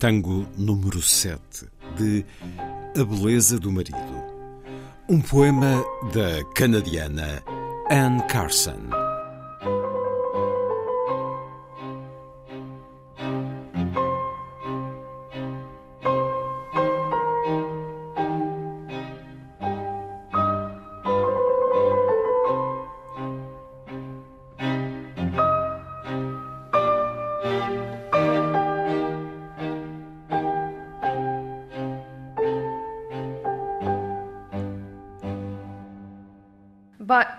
Tango número 7 de A Beleza do Marido. Um poema da canadiana Anne Carson.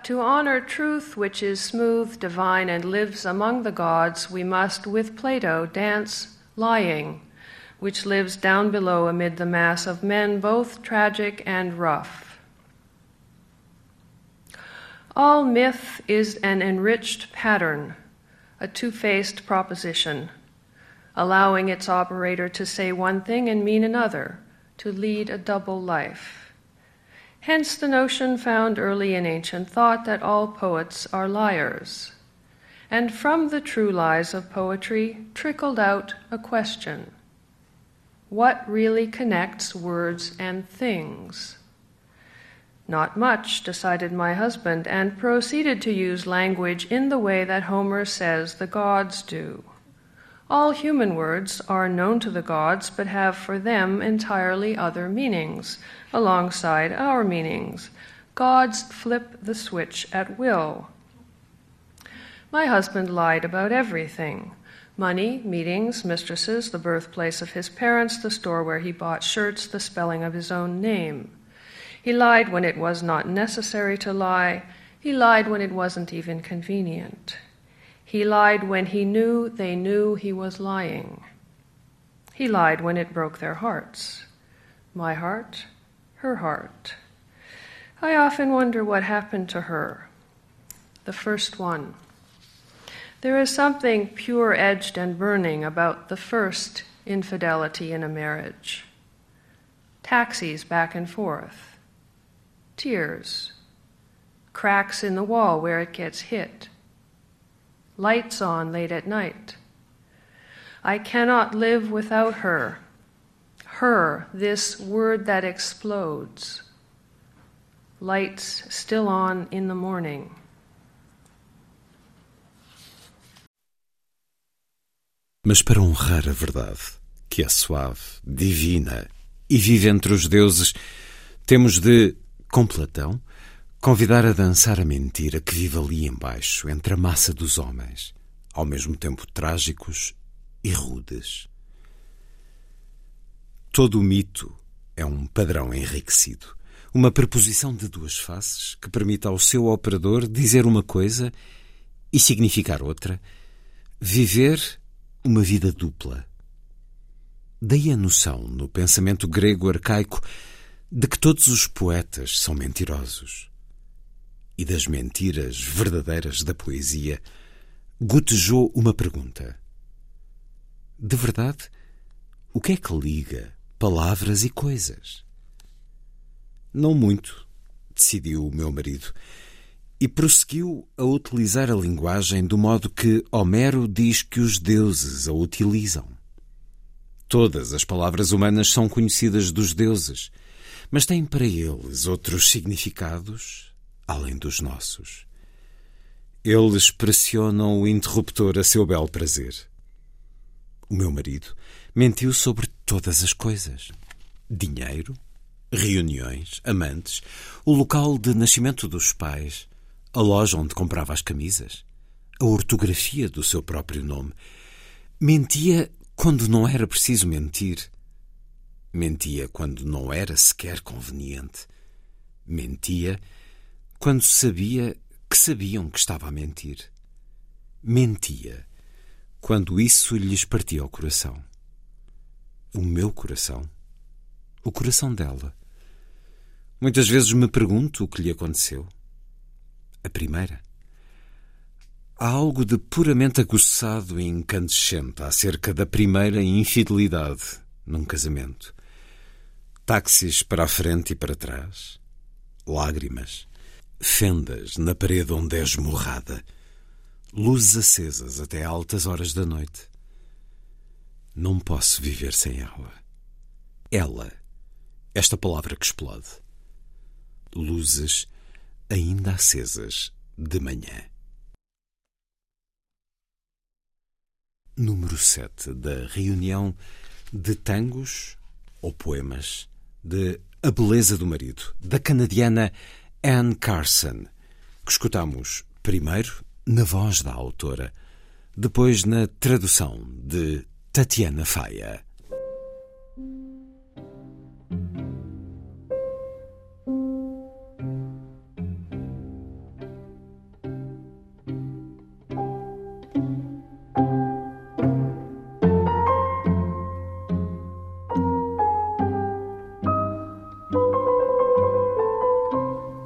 To honor truth which is smooth, divine, and lives among the gods, we must, with Plato, dance lying, which lives down below amid the mass of men, both tragic and rough. All myth is an enriched pattern, a two faced proposition, allowing its operator to say one thing and mean another, to lead a double life. Hence the notion found early in ancient thought that all poets are liars. And from the true lies of poetry trickled out a question What really connects words and things? Not much, decided my husband, and proceeded to use language in the way that Homer says the gods do. All human words are known to the gods, but have for them entirely other meanings, alongside our meanings. Gods flip the switch at will. My husband lied about everything money, meetings, mistresses, the birthplace of his parents, the store where he bought shirts, the spelling of his own name. He lied when it was not necessary to lie. He lied when it wasn't even convenient. He lied when he knew they knew he was lying. He lied when it broke their hearts. My heart, her heart. I often wonder what happened to her, the first one. There is something pure edged and burning about the first infidelity in a marriage. Taxis back and forth, tears, cracks in the wall where it gets hit lights on late at night. I cannot live without her. Her, this word that explodes. Lights still on in the morning. Mas para honrar a verdade, que é suave, divina e vive entre os deuses, temos de, com Platão, Convidar a dançar a mentira que vive ali embaixo, entre a massa dos homens, ao mesmo tempo trágicos e rudes. Todo o mito é um padrão enriquecido, uma preposição de duas faces que permite ao seu operador dizer uma coisa e significar outra, viver uma vida dupla. Daí a noção, no pensamento grego arcaico, de que todos os poetas são mentirosos e das mentiras verdadeiras da poesia, gotejou uma pergunta. De verdade, o que é que liga palavras e coisas? Não muito, decidiu o meu marido, e prosseguiu a utilizar a linguagem do modo que Homero diz que os deuses a utilizam. Todas as palavras humanas são conhecidas dos deuses, mas têm para eles outros significados além dos nossos. Eles pressionam o interruptor a seu bel prazer. O meu marido, Mentiu sobre todas as coisas: dinheiro, reuniões, amantes, o local de nascimento dos pais, a loja onde comprava as camisas, a ortografia do seu próprio nome. Mentia quando não era preciso mentir. Mentia quando não era sequer conveniente. Mentia quando sabia que sabiam que estava a mentir. Mentia quando isso lhes partia o coração. O meu coração. O coração dela. Muitas vezes me pergunto o que lhe aconteceu. A primeira. Há algo de puramente aguçado e incandescente acerca da primeira infidelidade num casamento. Táxis para a frente e para trás, lágrimas, fendas na parede onde é esmurrada, luzes acesas até altas horas da noite. Não posso viver sem ela. Ela, esta palavra que explode. Luzes ainda acesas de manhã. Número 7 da reunião de tangos ou poemas de A Beleza do Marido, da canadiana Anne Carson, que escutamos primeiro na voz da autora, depois na tradução de Tatiana Faia.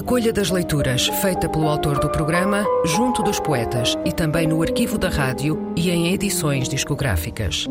Recolha das leituras feita pelo autor do programa, junto dos poetas e também no arquivo da rádio e em edições discográficas.